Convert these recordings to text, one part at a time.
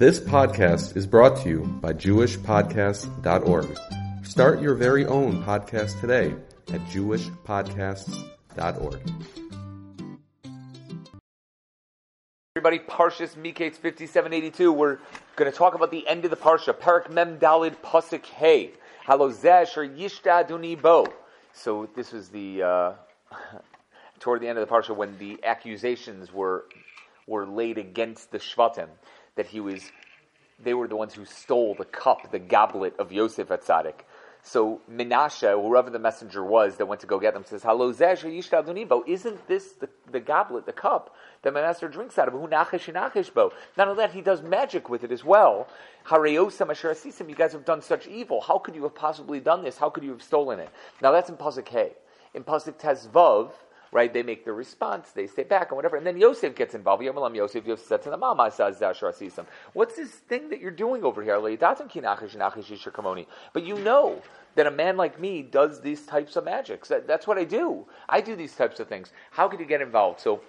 This podcast is brought to you by JewishPodcasts.org. Start your very own podcast today at JewishPodcasts.org. Everybody, Parshas Miketz 5782. We're going to talk about the end of the Parsha. Parak Mem Dalid Pasuk Hey. Halozesh or Yishta Bo. So this was the, uh, toward the end of the Parsha when the accusations were, were laid against the Shvatim that he was, they were the ones who stole the cup, the goblet of Yosef at Tzaddik. So Menashe, whoever the messenger was that went to go get them, says, "Hello, Isn't this the, the goblet, the cup that my master drinks out of? Who nachish bo? Not only that, he does magic with it as well. Hareyosam asher. You guys have done such evil. How could you have possibly done this? How could you have stolen it? Now that's in pasuk Hey. In pasuk Tezvav, right? They make the response, they stay back and whatever, and then Yosef gets involved. Yomelam Yosef, Yosef said to the mama, What's this thing that you're doing over here? But you know that a man like me does these types of magics. That, that's what I do. I do these types of things. How could you get involved? So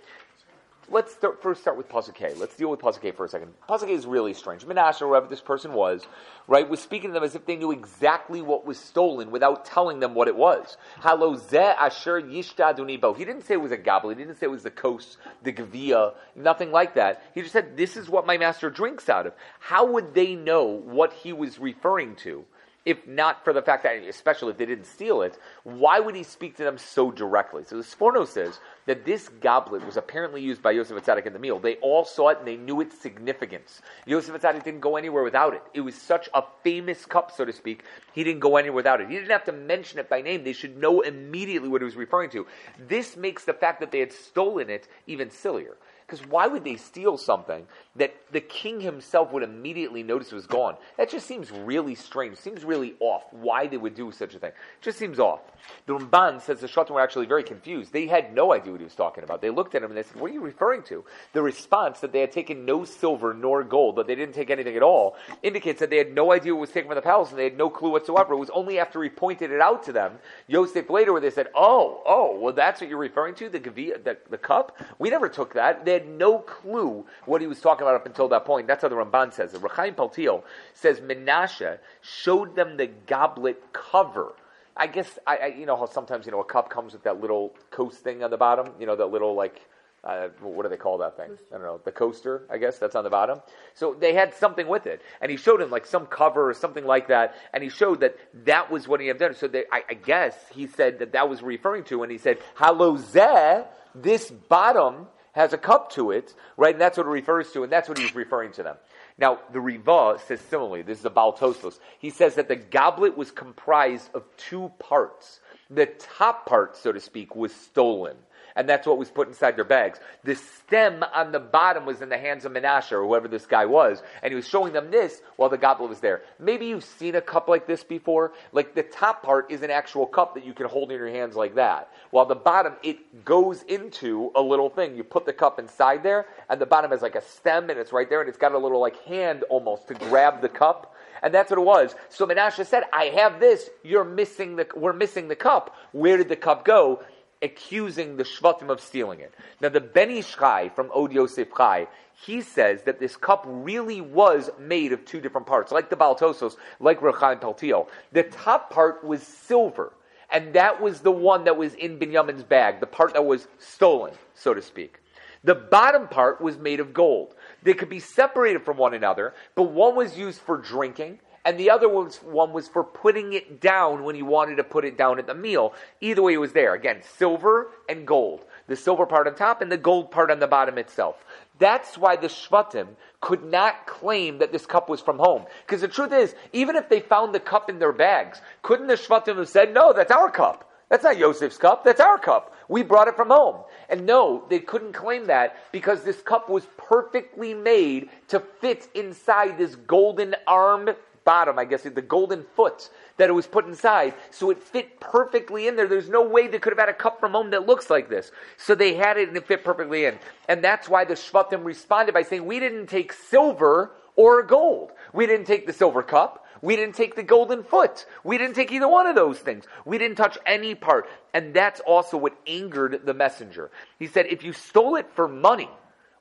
let's start, first start with Pasuk. Let's deal with Pasuk for a second. Pasuk is really strange. Menashe, whoever this person was, right, was speaking to them as if they knew exactly what was stolen without telling them what it was. Halozeh asher yishtadunibo. He didn't say it was a goblet. He didn't say it was the kos, the gavia, nothing like that. He just said, this is what my master drinks out of. How would they know what he was referring to? If not for the fact that, especially if they didn't steal it, why would he speak to them so directly? So the Sforno says that this goblet was apparently used by Yosef Atzadik in the meal. They all saw it and they knew its significance. Yosef Atzadik didn't go anywhere without it. It was such a famous cup, so to speak, he didn't go anywhere without it. He didn't have to mention it by name. They should know immediately what he was referring to. This makes the fact that they had stolen it even sillier. Because why would they steal something that the king himself would immediately notice was gone? That just seems really strange. Seems really off. Why they would do such a thing? It just seems off. The Ramban says the Shvatim were actually very confused. They had no idea what he was talking about. They looked at him and they said, "What are you referring to?" The response that they had taken no silver nor gold, that they didn't take anything at all, indicates that they had no idea what was taken from the palace and they had no clue whatsoever. It was only after he pointed it out to them, Yosef later, where they said, "Oh, oh, well, that's what you're referring to, the the, the cup. We never took that." They had no clue what he was talking about up until that point. That's how the Ramban says it. Rechaim Paltiel says Menashe showed them the goblet cover. I guess I, I, you know how sometimes you know a cup comes with that little coast thing on the bottom. You know that little like uh, what do they call that thing? I don't know. The coaster, I guess that's on the bottom. So they had something with it, and he showed him like some cover or something like that, and he showed that that was what he had done. So they, I, I, guess he said that that was referring to, and he said, "Halozeh, this bottom." Has a cup to it, right? And that's what it refers to, and that's what he's referring to them. Now, the Riva says similarly. This is the Baltosos. He says that the goblet was comprised of two parts. The top part, so to speak, was stolen and that's what was put inside their bags. The stem on the bottom was in the hands of Menashe or whoever this guy was, and he was showing them this while the goblet was there. Maybe you've seen a cup like this before. Like the top part is an actual cup that you can hold in your hands like that, while the bottom it goes into a little thing. You put the cup inside there, and the bottom has like a stem, and it's right there, and it's got a little like hand almost to grab the cup. And that's what it was. So Menashe said, I have this, you're missing the, we're missing the cup. Where did the cup go? Accusing the Shvatim of stealing it. Now, the Ben Ish Chai from Od Yosef Chai, he says that this cup really was made of two different parts, like the Baltosos, like Rechaim Paltiel. The top part was silver, and that was the one that was in Binyamin's bag, the part that was stolen, so to speak. The bottom part was made of gold. They could be separated from one another, but one was used for drinking, and the other was, one was for putting it down when he wanted to put it down at the meal. Either way, it was there. Again, silver and gold. The silver part on top and the gold part on the bottom itself. That's why the Shvatim could not claim that this cup was from home. Because the truth is, even if they found the cup in their bags, couldn't the Shvatim have said, no, that's our cup? That's not Yosef's cup. That's our cup. We brought it from home. And no, they couldn't claim that because this cup was perfectly made to fit inside this golden armed bottom, I guess, the golden foot that it was put inside. So it fit perfectly in there. There's no way they could have had a cup from home that looks like this. So they had it and it fit perfectly in. And that's why the Shvatim responded by saying, we didn't take silver or gold. We didn't take the silver cup. We didn't take the golden foot. We didn't take either one of those things. We didn't touch any part. And that's also what angered the messenger. He said, if you stole it for money,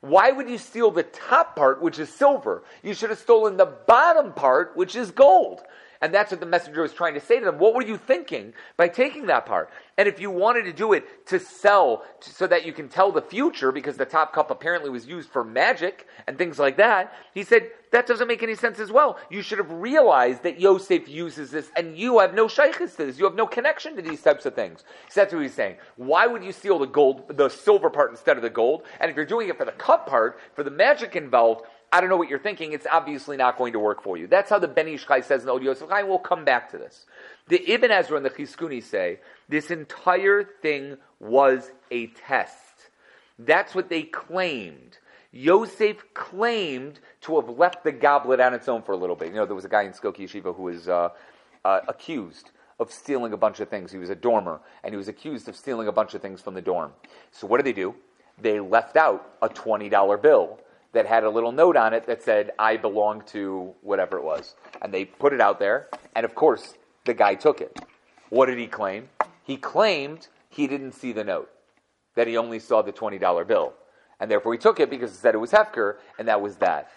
Why would you steal the top part, which is silver? You should have stolen the bottom part, which is gold. And that's what the messenger was trying to say to them. What were you thinking by taking that part? And if you wanted to do it to sell so that you can tell the future, because the top cup apparently was used for magic and things like that, he said, that doesn't make any sense as well. You should have realized that Yosef uses this and you have no shaykhis to this. You have no connection to these types of things. So that's what he's saying. Why would you steal the gold, the silver part instead of the gold? And if you're doing it for the cup part, for the magic involved, I don't know what you're thinking. It's obviously not going to work for you. That's how the Ben Ish Chai says in the Od Yosef Chaim. We'll come back to this. The Ibn Ezra and the Chizkuni say this entire thing was a test. That's what they claimed. Yosef claimed to have left the goblet on its own for a little bit. You know, there was a guy in Skokie Yeshiva who was uh, uh, accused of stealing a bunch of things. He was a dormer, and he was accused of stealing a bunch of things from the dorm. So what did they do? They left out a $20 bill that had a little note on it that said, I belong to whatever it was. And they put it out there, and of course, the guy took it. What did he claim? He claimed he didn't see the note, that he only saw the $20 bill. And therefore, he took it because it said it was Hefker, and that was that.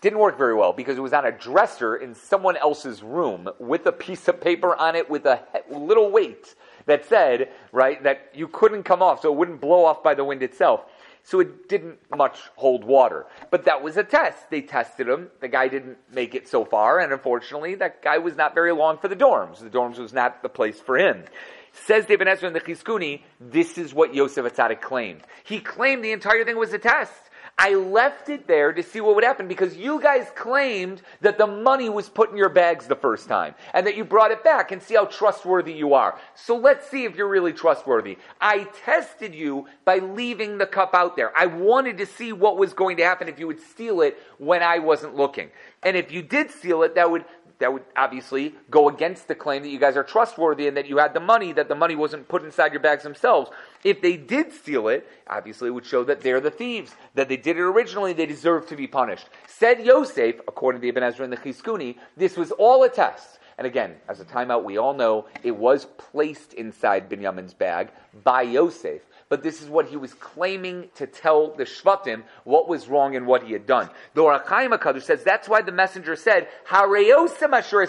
Didn't work very well because it was on a dresser in someone else's room with a piece of paper on it with a little weight that said, right, that you couldn't come off so it wouldn't blow off by the wind itself so it didn't much hold water. But that was a test. They tested him. The guy didn't make it so far, and unfortunately, that guy was not very long for the dorms. The dorms was not the place for him. Says Ibn Ezra in the Chizkuni, this is what Yosef Atzadik claimed. He claimed the entire thing was a test. I left it there to see what would happen because you guys claimed that the money was put in your bags the first time and that you brought it back and see how trustworthy you are. So let's see if you're really trustworthy. I tested you by leaving the cup out there. I wanted to see what was going to happen if you would steal it when I wasn't looking. And if you did steal it, that would that would obviously go against the claim that you guys are trustworthy and that you had the money, that the money wasn't put inside your bags themselves. If they did steal it, obviously it would show that they're the thieves, that they did it originally, they deserve to be punished. Said Yosef, according to Ibn Ezra and the Chizkuni, this was all a test. And again, as a timeout, we all know it was placed inside Binyamin's bag by Yosef but this is what he was claiming to tell the Shvatim what was wrong and what he had done. The Ohr HaChaim HaKadosh says that's why the messenger said, Hareosem asher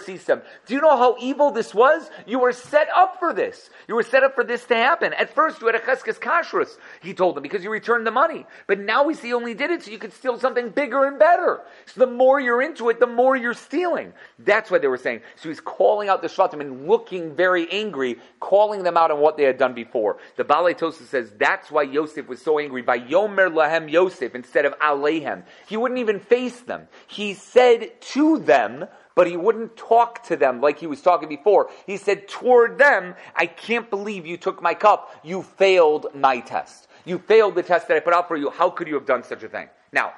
Do you know how evil this was? You were set up for this. You were set up for this to happen. At first, you had a cheskes kashrus, he told them, because you returned the money. But now we see he only did it so you could steal something bigger and better. So the more you're into it, the more you're stealing. That's what they were saying. So he's calling out the Shvatim and looking very angry, calling them out on what they had done before. The Balei Tosa says, that's why Yosef was so angry by Yomer Lahem Yosef instead of Alehem. He wouldn't even face them. He said to them, but he wouldn't talk to them like he was talking before. He said toward them, I can't believe you took my cup. You failed my test. You failed the test that I put out for you. How could you have done such a thing? Now,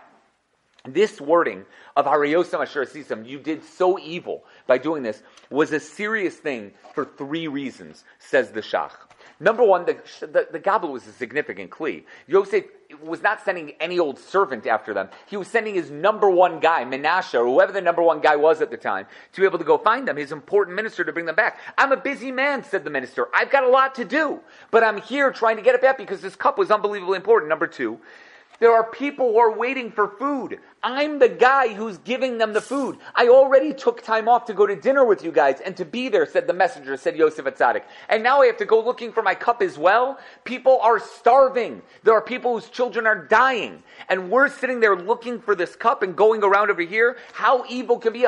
this wording of Hariyosam Asher Asisam, you did so evil by doing this, was a serious thing for three reasons, says the Shach. Number one, the, the, the goblet was a significant kli. Yosef was not sending any old servant after them. He was sending his number one guy, Menashe, or whoever the number one guy was at the time, to be able to go find them, his important minister to bring them back. I'm a busy man, said the minister. I've got a lot to do, but I'm here trying to get it back because this cup was unbelievably important. Number two, there are people who are waiting for food. I'm the guy who's giving them the food. I already took time off to go to dinner with you guys and to be there, said the messenger, said Yosef Atzadik. And now I have to go looking for my cup as well. People are starving. There are people whose children are dying. And we're sitting there looking for this cup and going around over here. How evil can be?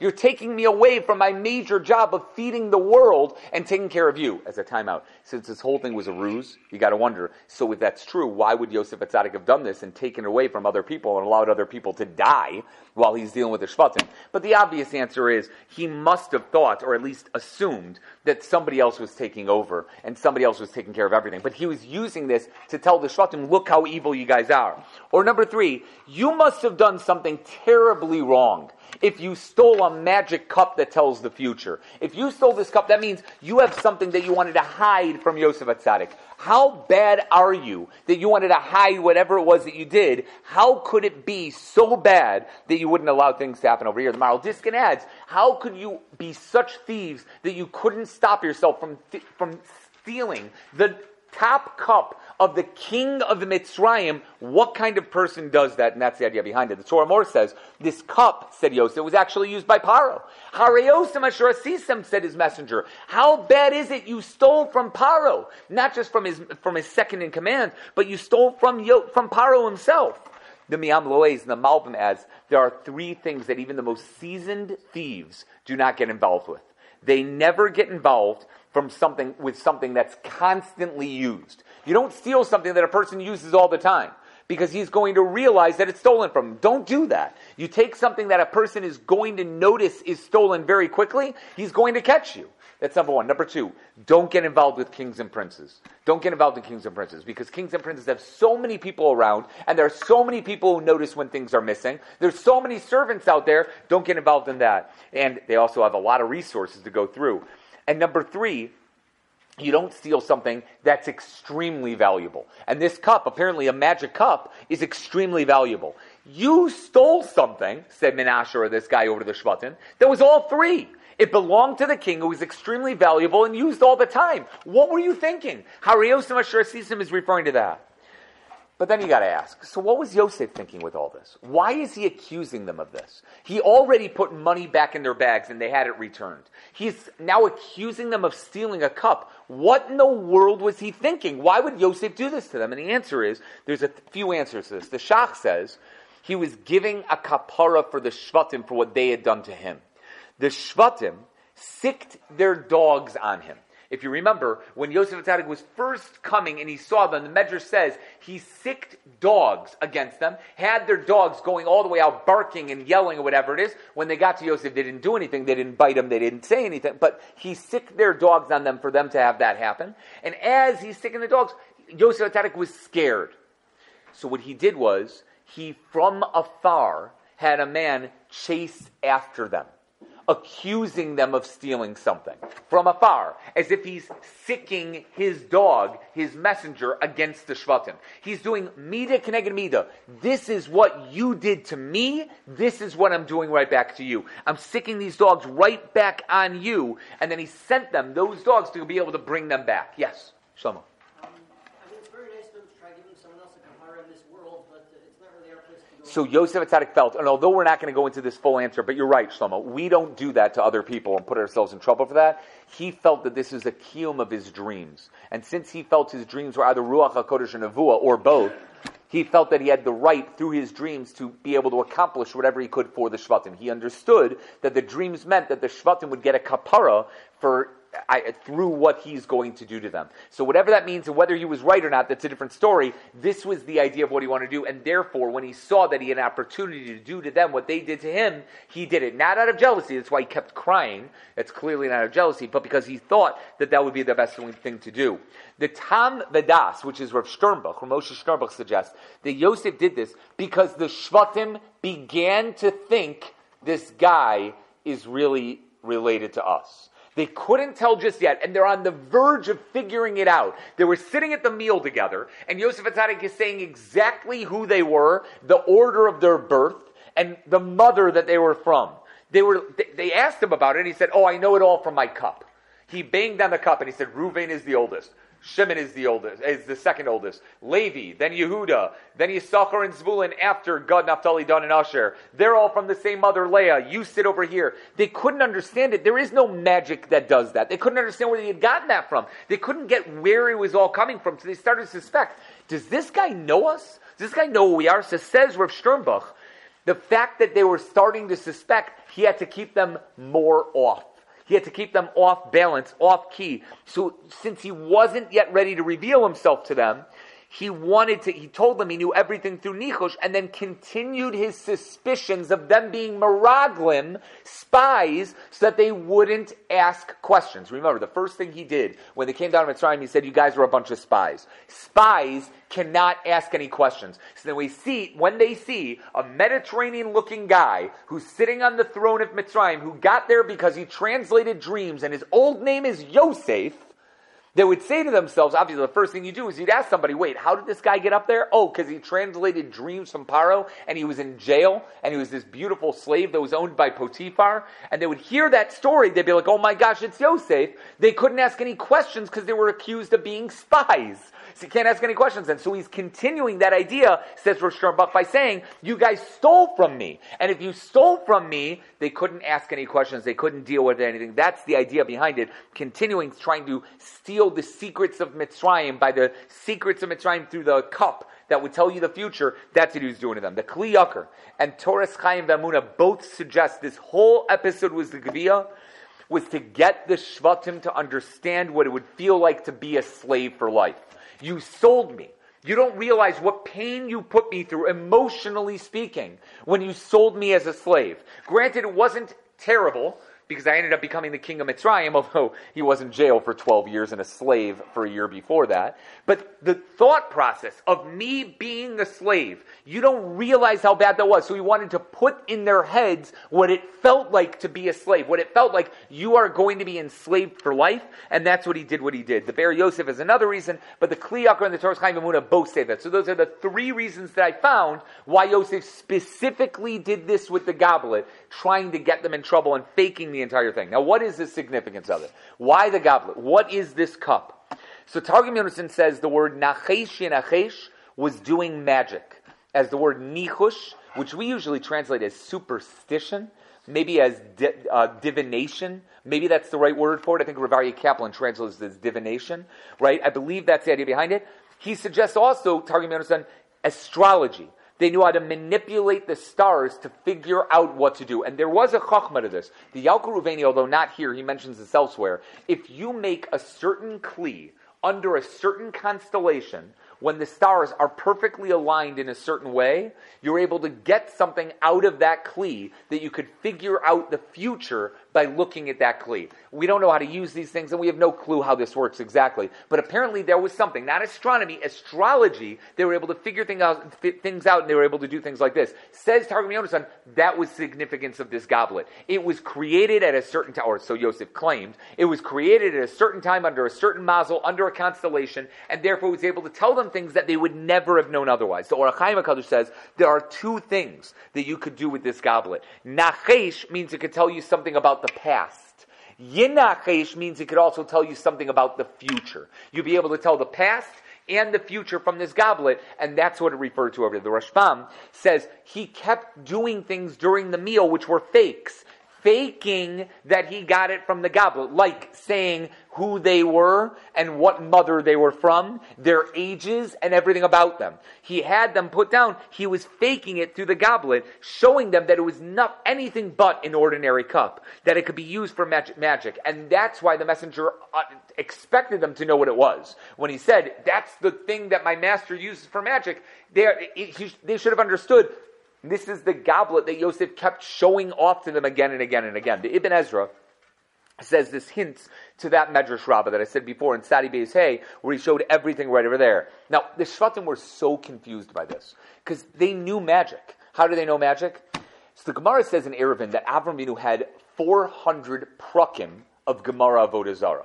You're taking me away from my major job of feeding the world and taking care of you as a timeout. Since this whole thing was a ruse, you got to wonder. So if that's true, why would would Yosef Atzadik have done this and taken away from other people and allowed other people to die while he's dealing with the Shvatim? But the obvious answer is he must have thought, or at least assumed, that somebody else was taking over and somebody else was taking care of everything. But he was using this to tell the Shvatim, look how evil you guys are. Or number three, you must have done something terribly wrong if you stole a magic cup that tells the future. If you stole this cup, that means you have something that you wanted to hide from Yosef Atzadik. How bad are you that you wanted to hide whatever it was that you did? How could it be so bad that you wouldn't allow things to happen over here? The Maharil Diskin adds, how could you be such thieves that you couldn't stop yourself from, from stealing the top cup of the king of the Mitzrayim, what kind of person does that? And that's the idea behind it. The Torah more says, this cup, said Yosef, was actually used by Paro. Hareosem Asher Asisem, said his messenger. How bad is it you stole from Paro? Not just from his, from his second in command, but you stole from, Yo, from Paro himself. The Miam Loes and the Malbim adds, there are three things that even the most seasoned thieves do not get involved with. They never get involved from something with something that's constantly used. You don't steal something that a person uses all the time because he's going to realize that it's stolen from him. Don't do that. You take something that a person is going to notice is stolen very quickly, he's going to catch you. That's number one. Number two, don't get involved with kings and princes. Don't get involved in kings and princes because kings and princes have so many people around and there are so many people who notice when things are missing. There's so many servants out there. Don't get involved in that. And they also have a lot of resources to go through. And number three, you don't steal something that's extremely valuable. And this cup, apparently a magic cup, is extremely valuable. You stole something, said Menashe this guy over to the Shvatim, that was all three. It belonged to the king who was extremely valuable and used all the time. What were you thinking? Hariosim Asher is referring to that. But then you got to ask so, what was Yosef thinking with all this? Why is he accusing them of this? He already put money back in their bags and they had it returned. He's now accusing them of stealing a cup. What in the world was he thinking? Why would Yosef do this to them? And the answer is there's a few answers to this. The Shach says he was giving a kapara for the Shvatim for what they had done to him. The Shvatim sicked their dogs on him. If you remember, when Yosef Atzadik was first coming and he saw them, the Medrash says he sicked dogs against them, had their dogs going all the way out barking and yelling or whatever it is. When they got to Yosef, they didn't do anything. They didn't bite them. They didn't say anything. But he sicked their dogs on them for them to have that happen. And as he's sicking the dogs, Yosef Atzadik was scared. So what he did was, he from afar had a man chase after them accusing them of stealing something from afar, as if he's sicking his dog, his messenger, against the Shvatim. He's doing mida keneged mida. This is what you did to me. This is what I'm doing right back to you. I'm sicking these dogs right back on you. And then he sent them, those dogs, to be able to bring them back. Yes, Shlomo. So Yosef Atzadik felt, and although we're not going to go into this full answer, but you're right, Shlomo, we don't do that to other people and put ourselves in trouble for that. He felt that this is a kiyum of his dreams. And since he felt his dreams were either Ruach HaKodesh and Nevuah, or both, he felt that he had the right through his dreams to be able to accomplish whatever he could for the Shvatim. He understood that the dreams meant that the Shvatim would get a kapara for I, through what he's going to do to them. So whatever that means, and whether he was right or not, that's a different story. This was the idea of what he wanted to do, and therefore, when he saw that he had an opportunity to do to them what they did to him, he did it not out of jealousy. That's why he kept crying. That's clearly not out of jealousy, but because he thought that that would be the best thing to do. The Tam Vedas, which is Rav Sternbuch, Rav Moshe Sternbuch suggests that Yosef did this because the Shvatim began to think this guy is really related to us. They couldn't tell just yet, and they're on the verge of figuring it out. They were sitting at the meal together, and Yosef Atzadik is saying exactly who they were, the order of their birth, and the mother that they were from. They were. They asked him about it, and he said, "Oh, I know it all from my cup." He banged on the cup, and he said, "Ruvain is the oldest." Shimon is the oldest, is the second oldest. Levi, then Yehuda, then Yisachar and Zvulun after Gad, Naphtali, Dan, and Asher. They're all from the same mother, Leah. You sit over here. They couldn't understand it. There is no magic that does that. They couldn't understand where they had gotten that from. They couldn't get where it was all coming from, so they started to suspect, does this guy know us? Does this guy know who we are? So says Rav Sternbuch, the fact that they were starting to suspect, he had to keep them more off. He had to keep them off balance, off key. So since he wasn't yet ready to reveal himself to them, he wanted to, he told them he knew everything through Nichosh and then continued his suspicions of them being Meraglim, spies, so that they wouldn't ask questions. Remember, the first thing he did when they came down to Mitzrayim, he said, you guys are a bunch of spies. Spies cannot ask any questions. So then we see, when they see a Mediterranean looking guy who's sitting on the throne of Mitzrayim, who got there because he translated dreams and his old name is Yosef, they would say to themselves, obviously, the first thing you do is you'd ask somebody, wait, how did this guy get up there? Oh, because he translated dreams from Paro and he was in jail and he was this beautiful slave that was owned by Potiphar. And they would hear that story. They'd be like, oh my gosh, it's Yosef. They couldn't ask any questions because they were accused of being spies. So you can't ask any questions. And so he's continuing that idea, says Rav Sternbuch, by saying, You guys stole from me. And if you stole from me, they couldn't ask any questions. They couldn't deal with anything. That's the idea behind it. Continuing trying to steal the secrets of Mitzrayim by the secrets of Mitzrayim through the cup that would tell you the future. That's what he was doing to them. The Kli Yakar and Toras Chaim Vamuna both suggest this whole episode was the Gevia was to get the Shvatim to understand what it would feel like to be a slave for life. You sold me. You don't realize what pain you put me through, emotionally speaking, when you sold me as a slave. Granted, it wasn't terrible because I ended up becoming the king of Mitzrayim, although he was in jail for 12 years and a slave for a year before that. But the thought process of me being a slave, you don't realize how bad that was. So he wanted to put in their heads what it felt like to be a slave, what it felt like you are going to be enslaved for life, and that's what he did, what he did. The Bar Yosef is another reason, but the Kli Yakar and the Toras Chaim Vamuna both say that. So those are the three reasons that I found why Yosef specifically did this with the goblet, trying to get them in trouble and faking the entire thing. Now, what is the significance of it? Why the goblet? What is this cup? So Targum Yonason says the word nachesh nachesh was doing magic, as the word nichush, which we usually translate as superstition, maybe as di- uh, divination. Maybe that's the right word for it. I think Rav Kaplan translates it as divination, right? I believe that's the idea behind it. He suggests also, Targum Yonason, astrology. They knew how to manipulate the stars to figure out what to do. And there was a chachma to this. The Yalkut Reuveni, although not here, he mentions this elsewhere. If you make a certain kli under a certain constellation, when the stars are perfectly aligned in a certain way, you're able to get something out of that kli that you could figure out the future by looking at that kli. We don't know how to use these things, and we have no clue how this works exactly. But apparently, there was something, not astronomy, astrology. They were able to figure things out, things out and they were able to do things like this. Says Targum Yonason, that was significance of this goblet. It was created at a certain time, or so Yosef claimed. It was created at a certain time under a certain mazel, under a constellation, and therefore was able to tell them things that they would never have known otherwise. So Or HaChaim HaKadosh says there are two things that you could do with this goblet. Nachesh means it could tell you something about the past. Yinachesh means it could also tell you something about the future. You'd be able to tell the past and the future from this goblet, and that's what it referred to over there. The Rashbam says he kept doing things during the meal which were fakes faking that he got it from the goblet, like saying who they were and what mother they were from, their ages, and everything about them. He had them put down. He was faking it through the goblet, showing them that it was not anything but an ordinary cup, that it could be used for magic. magic. And that's why the messenger uh, expected them to know what it was. When he said, That's the thing that my master uses for magic, they, they should have understood this is the goblet that Yosef kept showing off to them again and again and again. The Ibn Ezra says this hints to that Medrash Rabbah that I said before in Tzadi Beis Hey, where he showed everything right over there. Now, the Shvatim were so confused by this because they knew magic. How do they know magic? So the Gemara says in Eruvin that Avram had 400 prakim of Gemara Avodah.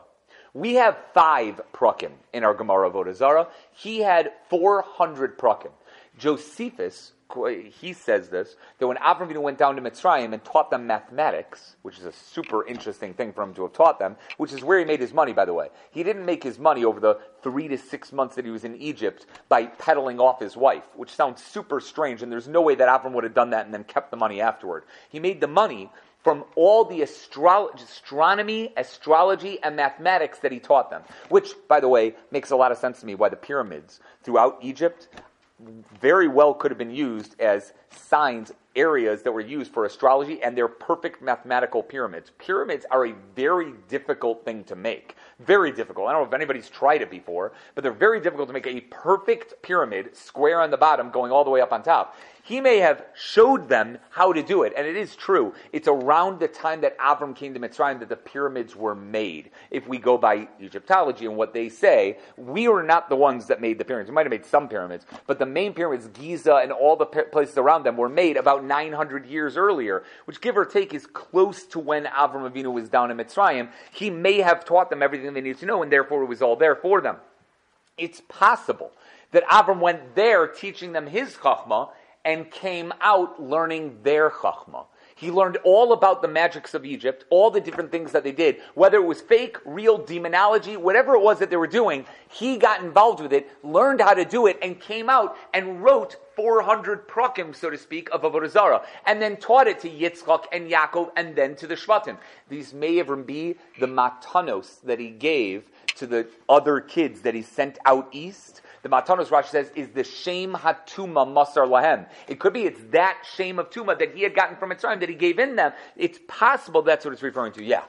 We have five prakim in our Gemara Avodah. He had 400 prakim. Josephus, he says this, that when Avram went down to Mitzrayim and taught them mathematics, which is a super interesting thing for him to have taught them, which is where he made his money, by the way. He didn't make his money over the three to six months that he was in Egypt by peddling off his wife, which sounds super strange, and there's no way that Avram would have done that and then kept the money afterward. He made the money from all the astro- astronomy, astrology, and mathematics that he taught them. Which, by the way, makes a lot of sense to me why the pyramids throughout Egypt very well could have been used as signs, areas that were used for astrology, and they're perfect mathematical pyramids. Pyramids are a very difficult thing to make. Very difficult. I don't know if anybody's tried it before, but they're very difficult to make a perfect pyramid, square on the bottom, going all the way up on top. He may have showed them how to do it, and it is true. It's around the time that Avram came to Mitzrayim that the pyramids were made. If we go by Egyptology and what they say, we are not the ones that made the pyramids. We might have made some pyramids, but the main pyramids, Giza and all the places around them, were made about 900 years earlier, which give or take is close to when Avram Avinu was down in Mitzrayim. He may have taught them everything they needed to know, and therefore it was all there for them. It's possible that Avram went there teaching them his chachma and came out learning their chachma. He learned all about the magics of Egypt, all the different things that they did, whether it was fake, real, demonology, whatever it was that they were doing. He got involved with it, learned how to do it, and came out and wrote 400 prakim, so to speak, of Avodah Zarah, and then taught it to Yitzchak and Yaakov, and then to the Shvatim. These may even be the matanos that he gave to the other kids that he sent out east the Matanos Rashi says, is the shame hatuma masar lahem. It could be it's that shame of tuma that he had gotten from Mitzrayim that he gave in them. It's possible that's what it's referring to. Yeah.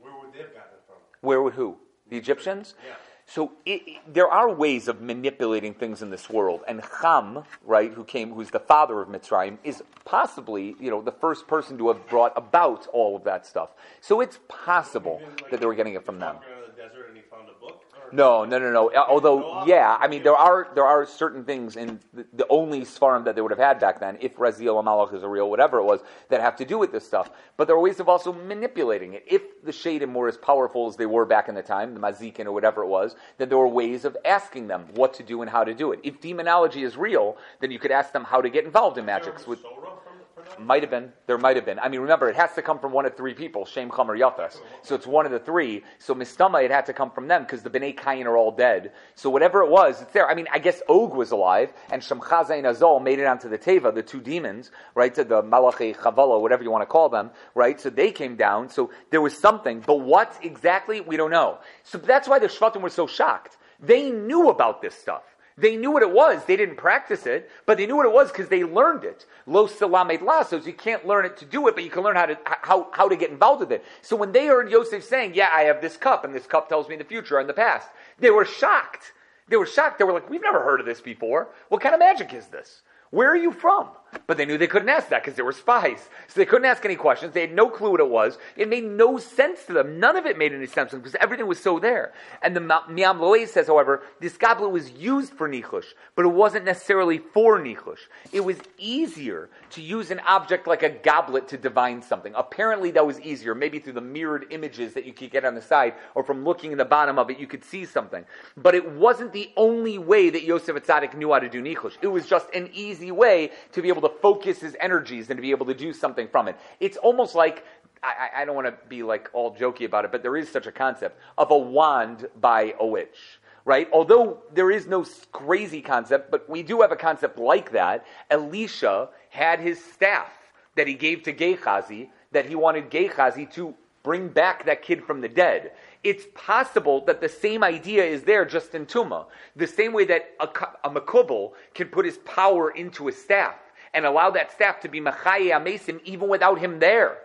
Where would they have gotten it from? Where would who? The Egyptians? Yeah. So it, it, there are ways of manipulating things in this world, and Ham, right, who came, who's the father of Mitzrayim, is possibly, you know, the first person to have brought about all of that stuff. So it's possible like, that they were getting it from them. Walking around the desert and he found a book? Or- No, no, no, no. Although, yeah, I mean, there are there are certain things in the, the only Sfarim that they would have had back then, if Raziel Malach is a real whatever it was, that have to do with this stuff. But there are ways of also manipulating it. If the Shadim were as powerful as they were back in the time, the Mazikin or whatever it was, then there were ways of asking them what to do and how to do it. If demonology is real, then you could ask them how to get involved in magics. With Sora from, from that? Might have been. There might have been. I mean, remember, it has to come from one of three people, Shem, Chum, or Yafes. So it's one of the three. So Mistama, it had to come from them because the Bnei Kayin are all dead. So whatever it was, it's there. I mean, I guess Og was alive, and Shemchaza and Azol made it onto the Teva, the two demons, right? To the Malachi Chavala, whatever you want to call them, right? So they came down. So there was something. But what exactly, we don't know. So that's why the Shvatim were so shocked. They knew about this stuff. They knew what it was. They didn't practice it, but they knew what it was because they learned it. Lo salamed lasos. You can't learn it to do it, but you can learn how to how how to get involved with it. So when they heard Yosef saying, "Yeah, I have this cup, and this cup tells me the future and the past," they were shocked. They were shocked. They were like, "We've never heard of this before. What kind of magic is this? Where are you from?" But they knew they couldn't ask that because they were spies. So they couldn't ask any questions. They had no clue what it was. It made no sense to them. None of it made any sense to them because everything was so there. And the Miam Loez says, however, this goblet was used for nichush, but it wasn't necessarily for nichush. It was easier to use an object like a goblet to divine something. Apparently that was easier, maybe through the mirrored images that you could get on the side, or from looking in the bottom of it, you could see something. But it wasn't the only way that Yosef Atzadik knew how to do nichush. It was just an easy way to be able to focus his energies and to be able to do something from it. It's almost like I, I don't want to be like all jokey about it, but there is such a concept of a wand by a witch, right? Although there is no crazy concept, but we do have a concept like that. Elisha had his staff that he gave to Gehazi, that he wanted Gehazi to bring back that kid from the dead. It's possible that the same idea is there just in Tuma. The same way that a, a Makubal can put his power into his staff and allow that staff to be Machaye Amesim even without him there.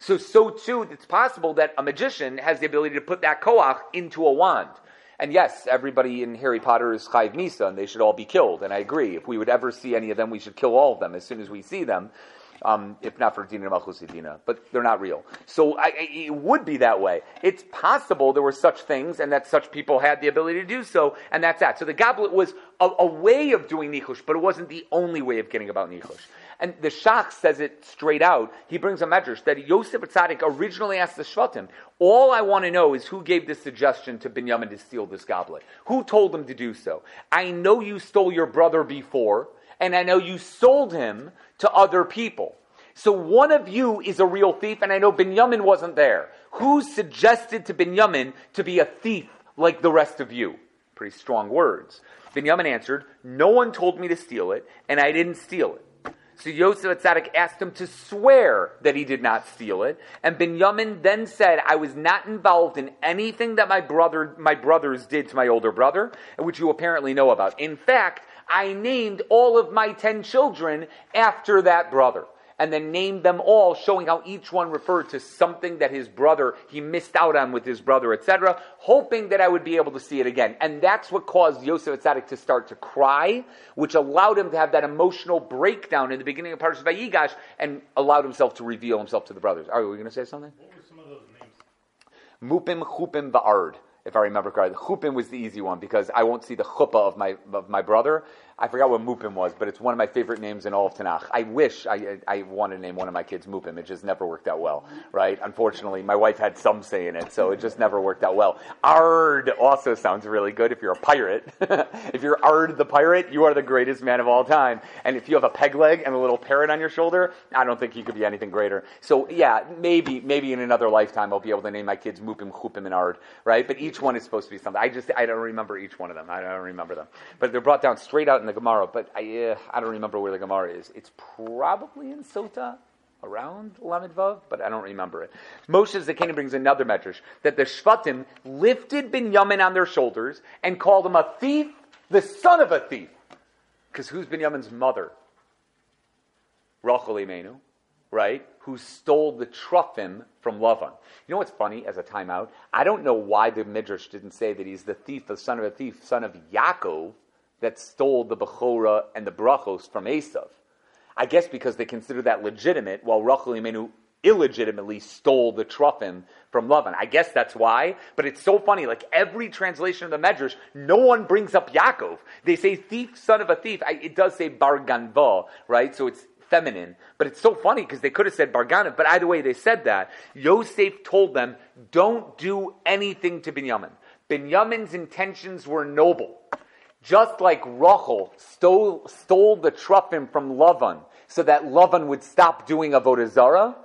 So, so too, it's possible that a magician has the ability to put that koach into a wand. And yes, everybody in Harry Potter is Chayv Misa, and they should all be killed. And I agree. If we would ever see any of them, we should kill all of them as soon as we see them. Um, if not for Dina Malchus Dina, but they're not real. So I, I, it would be that way. It's possible there were such things and that such people had the ability to do so, and that's that. So the goblet was a, a way of doing nichush, but it wasn't the only way of getting about nichush. And the Shach says it straight out. He brings a medrash that Yosef Atzadik originally asked the Shvatim, all I want to know is who gave this suggestion to Binyamin to steal this goblet? Who told him to do so? I know you stole your brother before, and I know you sold him to other people. So one of you is a real thief, and I know Binyamin wasn't there. Who suggested to Binyamin to be a thief like the rest of you? Pretty strong words. Binyamin answered, No one told me to steal it, and I didn't steal it. So Yosef Atzadik asked him to swear that he did not steal it, and Binyamin then said, "I was not involved in anything that my brother, my brothers did to my older brother, which you apparently know about. In fact, I named all of my ten children after that brother." and then named them all, showing how each one referred to something that his brother, he missed out on with his brother, etc., hoping that I would be able to see it again. And that's what caused Yosef Atzadik to start to cry, which allowed him to have that emotional breakdown in the beginning of Parashat Vayigash and allowed himself to reveal himself to the brothers. Are we going to say something? What were some of those names? Mupim, Chupim, Va'ard, if I remember correctly. Chupim was the easy one because I won't see the chuppah of my, of my brother. I forgot what Mupim was, but it's one of my favorite names in all of Tanakh. I wish I, I wanted to name one of my kids Mupim. It just never worked out well, right? Unfortunately, my wife had some say in it, so it just never worked out well. Ard also sounds really good if you're a pirate. if you're Ard the pirate, you are the greatest man of all time. And if you have a peg leg and a little parrot on your shoulder, I don't think you could be anything greater. So yeah, maybe maybe in another lifetime I'll be able to name my kids Mupim, Chupim, and Ard, right? But each one is supposed to be something. I just I don't remember each one of them. I don't remember them. But they're brought down straight out in the Gemara, but I, uh, I don't remember where the Gemara is. It's probably in Sota, around Lamed Vav, but I don't remember it. Moshav Zekenim brings another medrash that the Shvatim lifted Binyamin on their shoulders and called him a thief, the son of a thief. Because who's Binyamin's mother? Rachel Imenu, right? Who stole the Truffim from Lavan. You know what's funny as a timeout? I don't know why the Midrash didn't say that he's the thief, the son of a thief, son of Yaakov, that stole the Bechora and the Brachos from Esav. I guess because they consider that legitimate, while Rachel Imenu illegitimately stole the Truffim from Lavan. I guess that's why, but it's so funny. Like every translation of the Medrash, no one brings up Yaakov. They say thief, son of a thief. I, it does say Bar Ganva, right? So it's feminine. But it's so funny because they could have said Bargana, but either way they said that. Yosef told them, don't do anything to Binyamin. Binyamin's intentions were noble. Just like Rachel stole, stole the Truffim from Lavan so that Lavan would stop doing Avodah Zarah,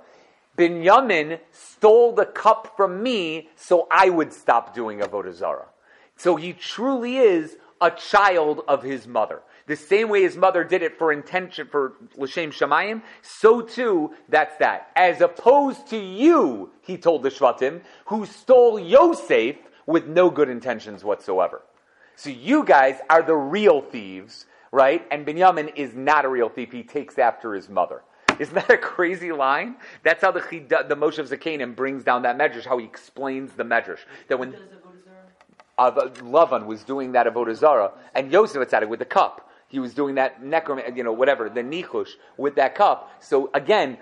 Binyamin stole the cup from me so I would stop doing Avodah Zarah. So he truly is a child of his mother. The same way his mother did it for intention for L'Shem Shemayim, so too that's that. As opposed to you, he told the Shvatim, who stole Yosef with no good intentions whatsoever. So you guys are the real thieves, right? And Binyamin is not a real thief. He takes after his mother. Isn't that a crazy line? That's how the the Moshav Zekenim brings down that medrash. How he explains the medrash that when uh, Lavan was doing that avodah zara, and Yosef it with the cup. He was doing that necrom, you know, whatever the nichush with that cup. So again,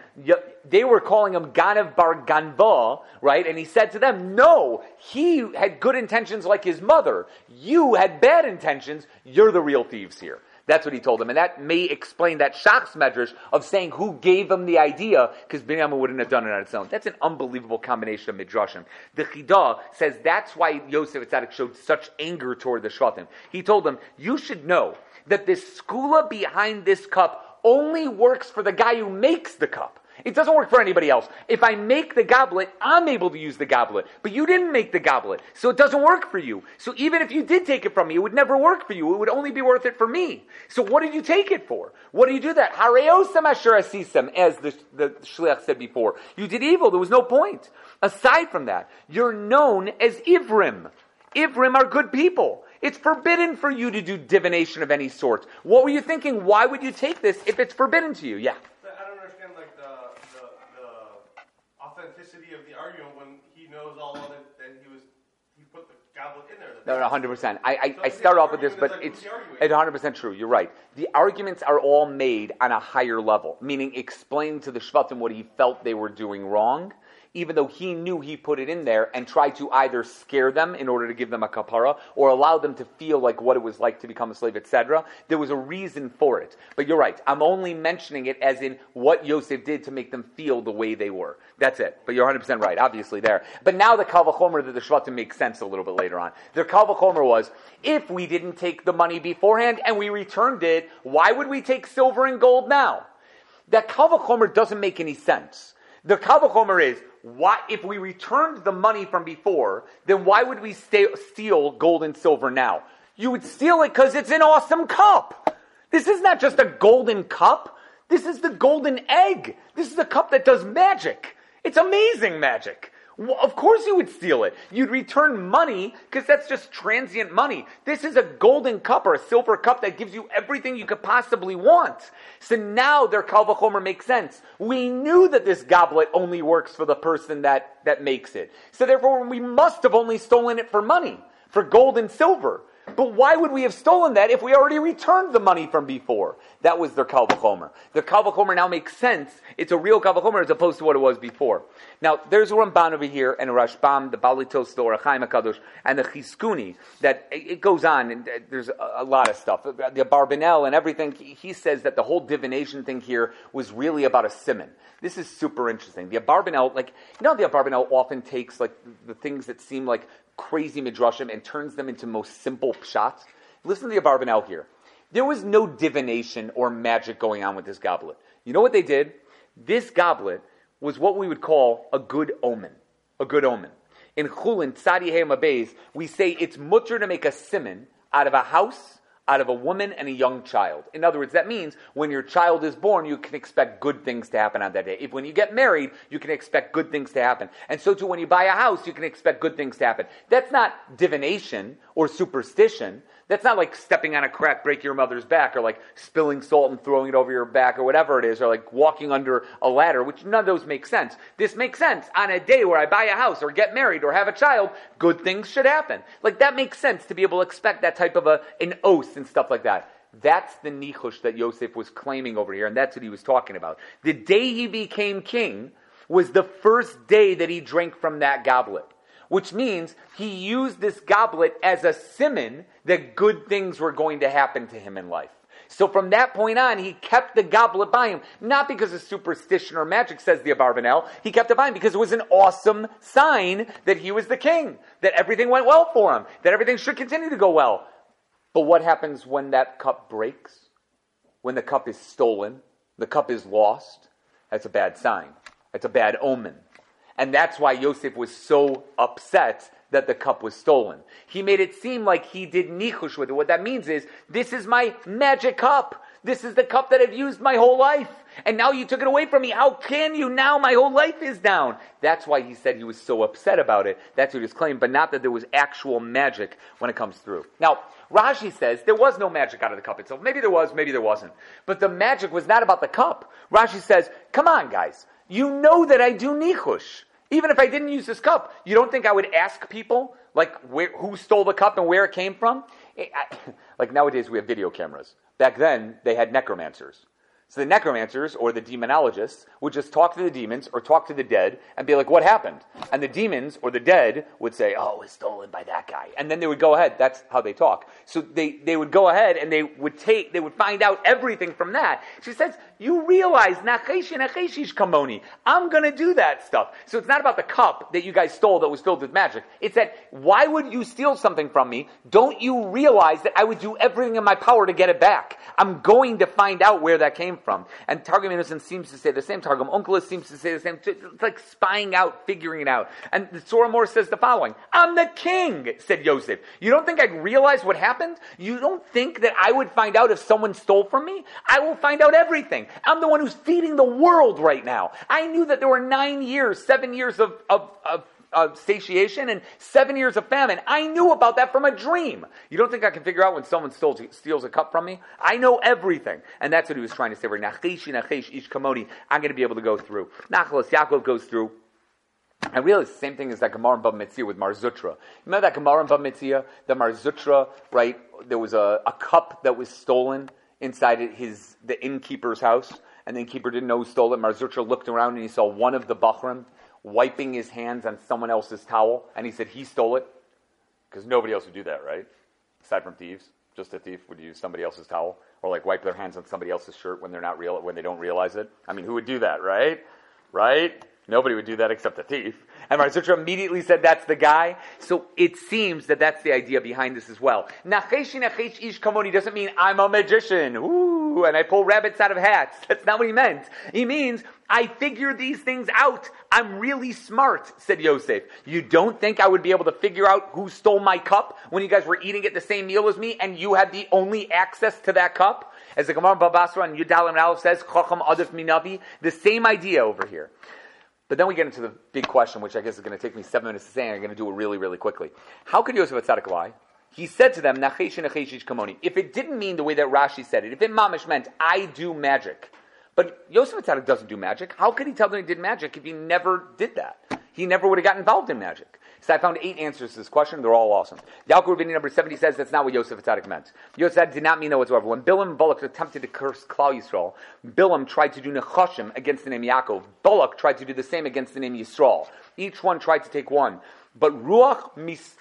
they were calling him Ganav Bar Ganva, right? And he said to them, "No, he had good intentions like his mother. You had bad intentions. You're the real thieves here." That's what he told them. And that may explain that Shach's medrash of saying who gave him the idea, because Binyamin wouldn't have done it on its own. That's an unbelievable combination of midrashim. The Chidah says that's why Yosef Atzadik showed such anger toward the Shvatim. He told them, you should know that this segula behind this cup only works for the guy who makes the cup. It doesn't work for anybody else. If I make the goblet, I'm able to use the goblet. But you didn't make the goblet, so it doesn't work for you. So even if you did take it from me, it would never work for you. It would only be worth it for me. So what did you take it for? What do you do that? Hareosam asher asisam, as the, the shliach said before. You did evil. There was no point. Aside from that, you're known as Ivrim. Ivrim are good people. It's forbidden for you to do divination of any sort. What were you thinking? Why would you take this if it's forbidden to you? Yeah. I don't understand like the, the, the authenticity of the argument when he knows all of it. Then he was he put the goblet in there. No, no, hundred percent. I, I, I start off with this, but like, it's it's hundred percent true. You're right. The arguments are all made on a higher level, meaning explaining to the Shvatim what he felt they were doing wrong, even though he knew he put it in there and tried to either scare them in order to give them a kapara or allow them to feel like what it was like to become a slave, etc. There was a reason for it. But you're right. I'm only mentioning it as in what Yosef did to make them feel the way they were. That's it. But you're 100% right, obviously there. But now the Kalvachomer that the Shvatim makes sense a little bit later on. Their Kalvachomer was, if we didn't take the money beforehand and we returned it, why would we take silver and gold now? That Kalvachomer doesn't make any sense. The Kalvachomer is, why, if we returned the money from before, then why would we steal gold and silver now? You would steal it because it's an awesome cup. This is not just a golden cup. This is the golden egg. This is a cup that does magic. It's amazing magic. Well, of course you would steal it. You'd return money because that's just transient money. This is a golden cup or a silver cup that gives you everything you could possibly want. So now their Kalvachomer makes sense. We knew that this goblet only works for the person that, that makes it. So therefore we must have only stolen it for money, for gold and silver. But why would we have stolen that if we already returned the money from before? That was their Kal V'chomer. The Kal V'chomer now makes sense. It's a real Kal V'chomer as opposed to what it was before. Now, there's a Ramban over here, and a Rashbam, the Balitos, the Ohr HaChaim HaKadosh, and the Chizkuni, that it goes on, and uh, there's a, a lot of stuff. Uh, the Abarbanel and everything, he says that the whole divination thing here was really about a simon. This is super interesting. The Abarbanel, like, you know, the Abarbanel often takes, like, the things that seem like crazy midrashim and turns them into most simple pshat. Listen to the Abarbanel here. There was no divination or magic going on with this goblet. You know what they did? This goblet was what we would call a good omen. A good omen. In Chulin, Tzadi Beis, we say it's mutter to make a simon out of a house out of a woman and a young child. In other words, that means when your child is born, you can expect good things to happen on that day. If when you get married, you can expect good things to happen. And so too, when you buy a house, you can expect good things to happen. That's not divination or superstition. That's not like stepping on a crack, break your mother's back, or like spilling salt and throwing it over your back, or whatever it is, or like walking under a ladder, which none of those make sense. This makes sense. On a day where I buy a house, or get married, or have a child, good things should happen. Like that makes sense to be able to expect that type of a, an oath and stuff like that. That's the nichush that Yosef was claiming over here, and that's what he was talking about. The day he became king was the first day that he drank from that goblet which means he used this goblet as a siman that good things were going to happen to him in life. So from that point on, he kept the goblet by him, not because of superstition or magic, says the Abarbanel. He kept it by him because it was an awesome sign that he was the king, that everything went well for him, that everything should continue to go well. But what happens when that cup breaks? When the cup is stolen, the cup is lost? That's a bad sign. That's a bad omen. And that's why Yosef was so upset that the cup was stolen. He made it seem like he did nichush with it. What that means is, this is my magic cup. This is the cup that I've used my whole life. And now you took it away from me. How can you? Now my whole life is down. That's why he said he was so upset about it. That's what his claim, but not that there was actual magic when it comes through. Now, Rashi says there was no magic out of the cup itself. Maybe there was, maybe there wasn't. But the magic was not about the cup. Rashi says, come on, guys. You know that I do nichush. Even if I didn't use this cup, you don't think I would ask people like where, who stole the cup and where it came from? It, I, like nowadays we have video cameras. Back then they had necromancers. So the necromancers or the demonologists would just talk to the demons or talk to the dead and be like, what happened? And the demons or the dead would say, oh, it was stolen by that guy. And then they would go ahead. That's how they talk. So they, they would go ahead and they would take, they would find out everything from that. She says, you realize, kamoni. I'm going to do that stuff. So it's not about the cup that you guys stole that was filled with magic. It's that, why would you steal something from me? Don't you realize that I would do everything in my power to get it back? I'm going to find out where that came from. And Targum Innocent seems to say the same. Targum Onkelos seems to say the same. It's like spying out, figuring it out. And the Tzror HaMor says the following I'm the king, said Yosef. You don't think I'd realize what happened? You don't think that I would find out if someone stole from me? I will find out everything. I'm the one who's feeding the world right now. I knew that there were nine years, seven years of, of, of of satiation and seven years of famine. I knew about that from a dream. You don't think I can figure out when someone stole, steals a cup from me? I know everything. And that's what he was trying to say. ish kamoni. I'm going to be able to go through. Nachalos Yaakov goes through. And really, it's the same thing as that Gemara in Bava Metzia with Mar Zutra. Remember that Gemara in Bava Metzia? The Mar Zutra, right? There was a, a cup that was stolen inside his the innkeeper's house, and the innkeeper didn't know who stole it. Mar looked around and he saw one of the Bachrim wiping his hands on someone else's towel, and he said he stole it? Because nobody else would do that, right? Aside from thieves, just a thief would use somebody else's towel, or like wipe their hands on somebody else's shirt when they're not real, when they don't realize it. I mean, who would do that, right? Right? Nobody would do that except a thief. And Mar Zutra immediately said that's the guy. So it seems that that's the idea behind this as well. Nacheshi nachesh ish kamoni doesn't mean I'm a magician. Ooh, and I pull rabbits out of hats. That's not what he meant. He means I figure these things out. I'm really smart, said Yosef. You don't think I would be able to figure out who stole my cup when you guys were eating at the same meal as me and you had the only access to that cup? As the Gemara Bava Basra and Yudalim Aleph says, Chacham Adif Minavi, the same idea over here. But then we get into the big question, which I guess is going to take me seven minutes to say, and I'm going to do it really, really quickly. How could Yosef Atzadik lie? He said to them, kamoni. If it didn't mean the way that Rashi said it, if it mamish meant, I do magic. But Yosef Atzadik doesn't do magic. How could he tell them he did magic if he never did that? He never would have got involved in magic. So I found eight answers to this question. They're all awesome. Yalkut Reuveni number 70 says that's not what Yosef Atzadik meant. Yosef did not mean that whatsoever. When Bilam and attempted to curse Klal Yisrael, Bilam tried to do Nechashim against the name Yaakov. Balak tried to do the same against the name Yisrael. Each one tried to take one. But Ruach mis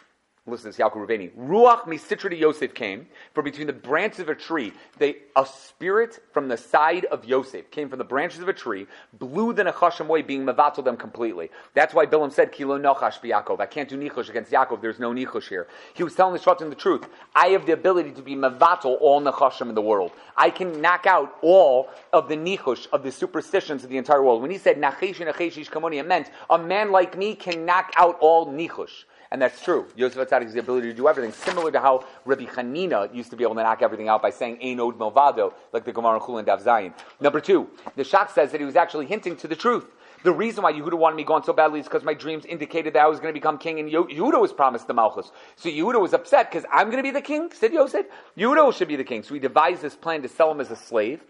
listen to this, Yalkut Reuveni. Ruach misitra Yosef came from between the branches of a tree. They, a spirit from the side of Yosef came from the branches of a tree, blew the Nechashim away, being mevatel them completely. That's why Bilam said, Kilo Nochash Yaakov. I can't do Nichush against Yaakov. There's no Nichush here. He was telling the Shvatim the truth. I have the ability to be mevatel all Nechashim in the world. I can knock out all of the Nichush, of the superstitions of the entire world. When he said, Nachesh Nacheshish Kamoni, it meant a man like me can knock out all Nichush. And that's true. Yosef Atzadik has the ability to do everything, similar to how Rabbi Hanina used to be able to knock everything out by saying Einod Milvado, like the Gemara Chullin Daf Zayin. Number two, the Shach says that he was actually hinting to the truth. The reason why Yehuda wanted me gone so badly is because my dreams indicated that I was going to become king, and Yehuda was promised the Malchus. So Yehuda was upset because I'm going to be the king, said Yosef. Yehuda should be the king. So he devised this plan to sell him as a slave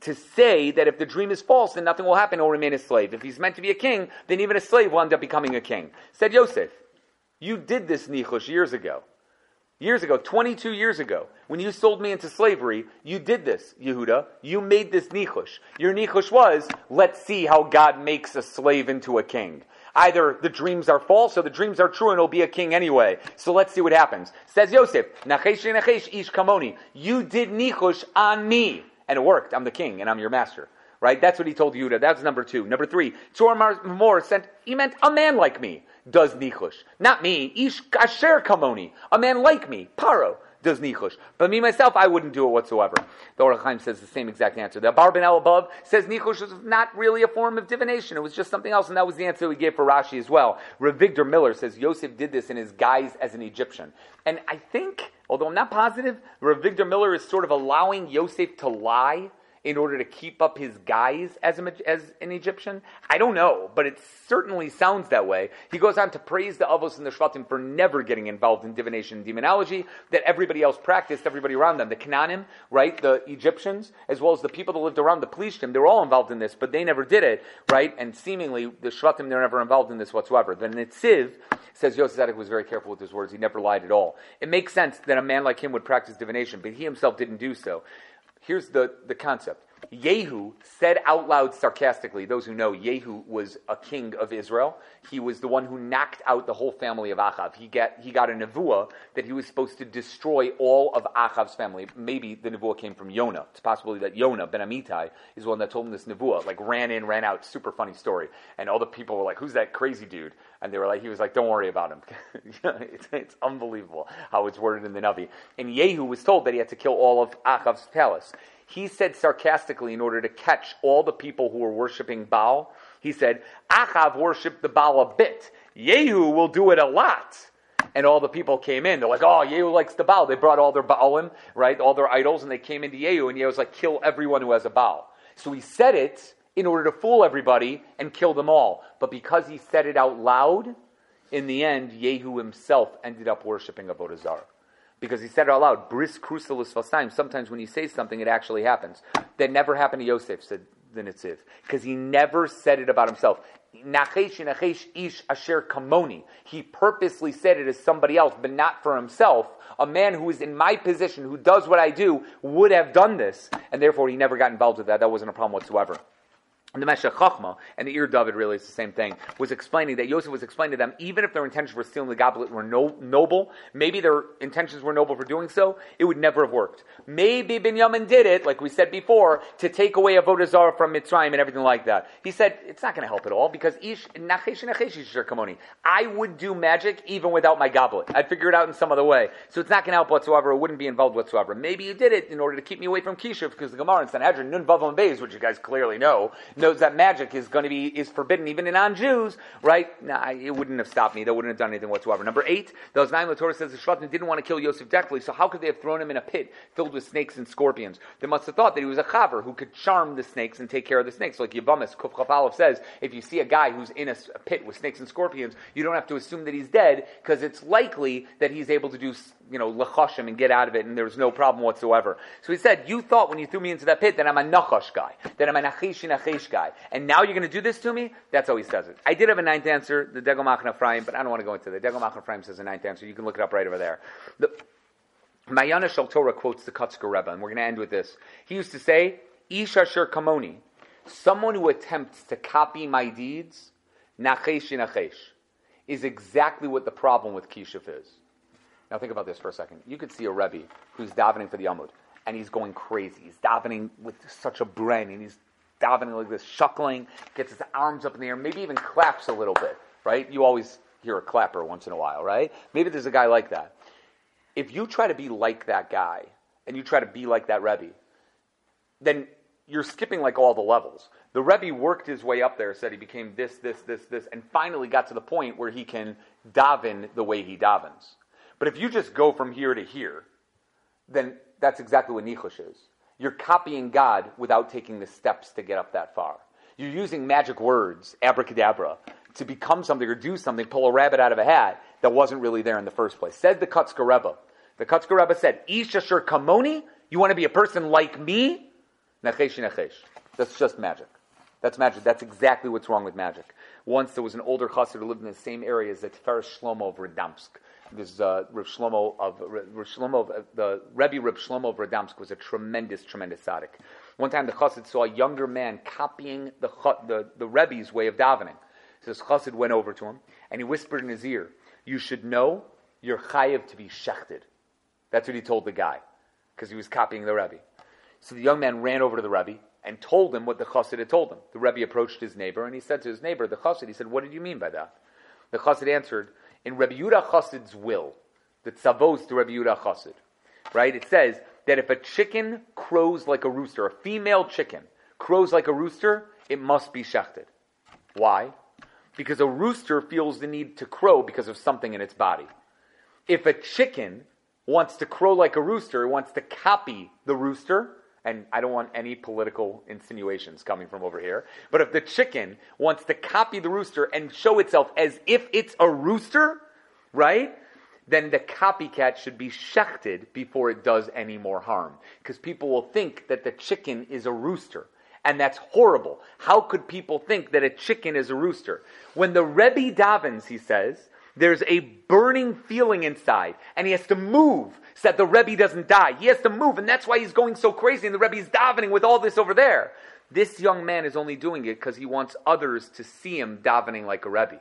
to say that if the dream is false, then nothing will happen, he'll remain a slave. If he's meant to be a king, then even a slave will end up becoming a king. Said Yosef, you did this nichush years ago. Years ago, 22 years ago, when you sold me into slavery, you did this, Yehuda. You made this nichush. Your nichush was, let's see how God makes a slave into a king. Either the dreams are false or the dreams are true and he'll be a king anyway. So let's see what happens. Says Yosef, Nachesh Nachesh Ish Kamoni. You did nichush on me. And it worked. I'm the king and I'm your master. Right? That's what he told Yehuda. That's number two. Number three, Tzror HaMor sent, he meant a man like me does nichush. Not me. Ish kasher kamoni. A man like me, paro, does nichush. But me myself, I wouldn't do it whatsoever. The Ohr HaChaim says the same exact answer. The Bar above says nichush is not really a form of divination. It was just something else, and that was the answer we gave for Rashi as well. Rav Avigdor Miller says Yosef did this in his guise as an Egyptian. And I think, although I'm not positive, Rav Avigdor Miller is sort of allowing Yosef to lie in order to keep up his guise as, a, as an Egyptian? I don't know, but it certainly sounds that way. He goes on to praise the Avos and the Shvatim for never getting involved in divination and demonology that everybody else practiced, everybody around them. The Canaanim, right? The Egyptians, as well as the people that lived around the Plishtim, they were all involved in this, but they never did it, right? And seemingly, the Shvatim, they're never involved in this whatsoever. The Netziv says Yosef Tzedek was very careful with his words. He never lied at all. It makes sense that a man like him would practice divination, but he himself didn't do so. Here's the, the concept. Yehu said out loud sarcastically, those who know, Yehu was a king of Israel. He was the one who knocked out the whole family of Achav. He, get, he got a nevuah that he was supposed to destroy all of Achav's family. Maybe the nevuah came from Yonah. It's possible that Yonah, Ben Amittai, is the one that told him this nevuah. Like, ran in, ran out. Super funny story. And all the people were like, who's that crazy dude? And they were like, he was like, don't worry about him. it's, it's, unbelievable how it's worded in the Navi. And Yehu was told that he had to kill all of Achav's palace. He said sarcastically, in order to catch all the people who were worshiping Baal, he said, Achav worshipped the Baal a bit. Yehu will do it a lot. And all the people came in. They're like, oh, Yehu likes the Baal. They brought all their Baalim, right, all their idols, and they came into Yehu, and Yehu was like, kill everyone who has a Baal. So he said it in order to fool everybody and kill them all. But because he said it out loud, in the end, Yehu himself ended up worshiping Avodah Zarah because he said it out loud. Bris krusa lasfasayim. Sometimes when you say something, it actually happens. That never happened to Yosef, said the Netziv, because he never said it about himself. Nachesh nachesh ish asher kamoni. He purposely said it as somebody else, but not for himself. A man who is in my position, who does what I do, would have done this, and therefore he never got involved with that. That wasn't a problem whatsoever the Meshech Chachma and the Ir David really is the same thing, was explaining that Yosef was explaining to them, even if their intentions for stealing the goblet were no, noble, maybe their intentions were noble for doing so, it would never have worked. Maybe Binyamin did it, like we said before, to take away a Zarah from Mitzrayim and everything like that. He said, it's not going to help at all, because Ish, Nachesh Kamoni. I would do magic even without my goblet. I'd figure it out in some other way. So it's not going to help whatsoever, it wouldn't be involved whatsoever. Maybe you did it in order to keep me away from Kishuf, because the Gemara in Sanhedrin, Nun Vavam Beis, which you guys clearly know, that magic is going to be is forbidden even in non-Jews, right? Nah, it wouldn't have stopped me. That wouldn't have done anything whatsoever. Number eight, the Oznayim LaTorah says the Shvatim didn't want to kill Yosef directly, so how could they have thrown him in a pit filled with snakes and scorpions? They must have thought that he was a chaver who could charm the snakes and take care of the snakes. Like Yevamos Kuf Chafalov says, if you see a guy who's in a pit with snakes and scorpions, you don't have to assume that he's dead because it's likely that he's able to do you know, lechashim and get out of it, and there's no problem whatsoever. So he said, you thought when you threw me into that pit that I'm a nachash guy, that I'm a nachish nachish guy, and now you're going to do this to me? That's how he says it. I did have a ninth answer, the Degel Machaneh Ephraim, but I don't want to go into the Degel Machaneh Ephraim says a ninth answer. You can look it up right over there. The, Mayanah Shel Torah quotes the Kotzker Rebbe, and we're going to end with this. He used to say, Ish Asher Kamoni, someone who attempts to copy my deeds, nachesh nachesh, is exactly what the problem with Kishuf is. Now think about this for a second. You could see a Rebbe who's davening for the Yamud, and he's going crazy. He's davening with such a brain, and he's davening like this, shuckling, gets his arms up in the air, maybe even claps a little bit, right? You always hear a clapper once in a while, right? Maybe there's a guy like that. If you try to be like that guy, and you try to be like that Rebbe, then you're skipping like all the levels. The Rebbe worked his way up there, said he became this, this, this, this, and finally got to the point where he can daven the way he davens. But if you just go from here to here, then that's exactly what Nichush is. You're copying God without taking the steps to get up that far. You're using magic words, abracadabra, to become something or do something, pull a rabbit out of a hat that wasn't really there in the first place. Said the Rebbe. The Rebbe said, Ish Asher Kamoni, you want to be a person like me? Nachesh nachesh. That's just magic. That's magic. That's exactly what's wrong with magic. Once there was an older chassid who lived in the same area as the Tiferes Shlomo of Radomsk. This uh, Reb Shlomo of Reb Shlomo of, the Rebbe Reb Shlomo of Radomsk was a tremendous, tremendous tzaddik. One time the chassid saw a younger man copying the the, the Rebbe's way of davening. So this chassid went over to him and he whispered in his ear, "You should know you're chayiv to be shechted." That's what he told the guy because he was copying the Rebbe. So the young man ran over to the Rebbe and told him what the chassid had told him. The Rebbe approached his neighbor and he said to his neighbor, the chassid, he said, "What did you mean by that?" The chassid answered, "In Rebbe Yudah chassid's will, the tzavos to Rebbe Yudah chassid, right? It says that if a chicken crows like a rooster, a female chicken crows like a rooster, it must be shechted. Why? Because a rooster feels the need to crow because of something in its body. If a chicken wants to crow like a rooster, it wants to copy the rooster, and I don't want any political insinuations coming from over here, but if the chicken wants to copy the rooster and show itself as if it's a rooster, right? Then the copycat should be shechted before it does any more harm. Because people will think that the chicken is a rooster. And that's horrible. How could people think that a chicken is a rooster? When the Rebbe davens, he says, there's a burning feeling inside, and he has to move so that the Rebbe doesn't die. He has to move, and that's why he's going so crazy, and the Rebbe's davening with all this over there. This young man is only doing it because he wants others to see him davening like a Rebbe.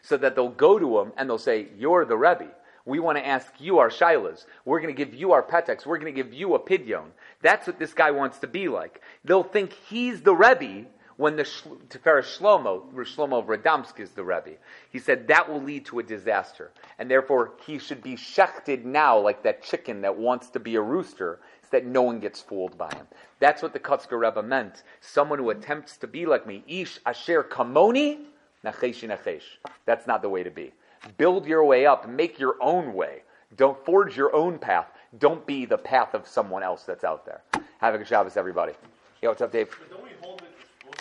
So that they'll go to him and they'll say, You're the Rebbe. We want to ask you our shilas. We're going to give you our petex. We're going to give you a pidyon. That's what this guy wants to be like. They'll think he's the Rebbe when the Tiferes Shlomo, Shlomo of Radomsk is the Rebbe. He said that will lead to a disaster. And therefore, he should be shechted now like that chicken that wants to be a rooster so that no one gets fooled by him. That's what the Kotzker Rebbe meant. Someone who attempts to be like me. Ish asher kamoni, nachesh nachesh. That's not the way to be. Build your way up. Make your own way. Don't forge your own path. Don't be the path of someone else that's out there. Have a good Shabbos, everybody. Yo, what's up, Dave?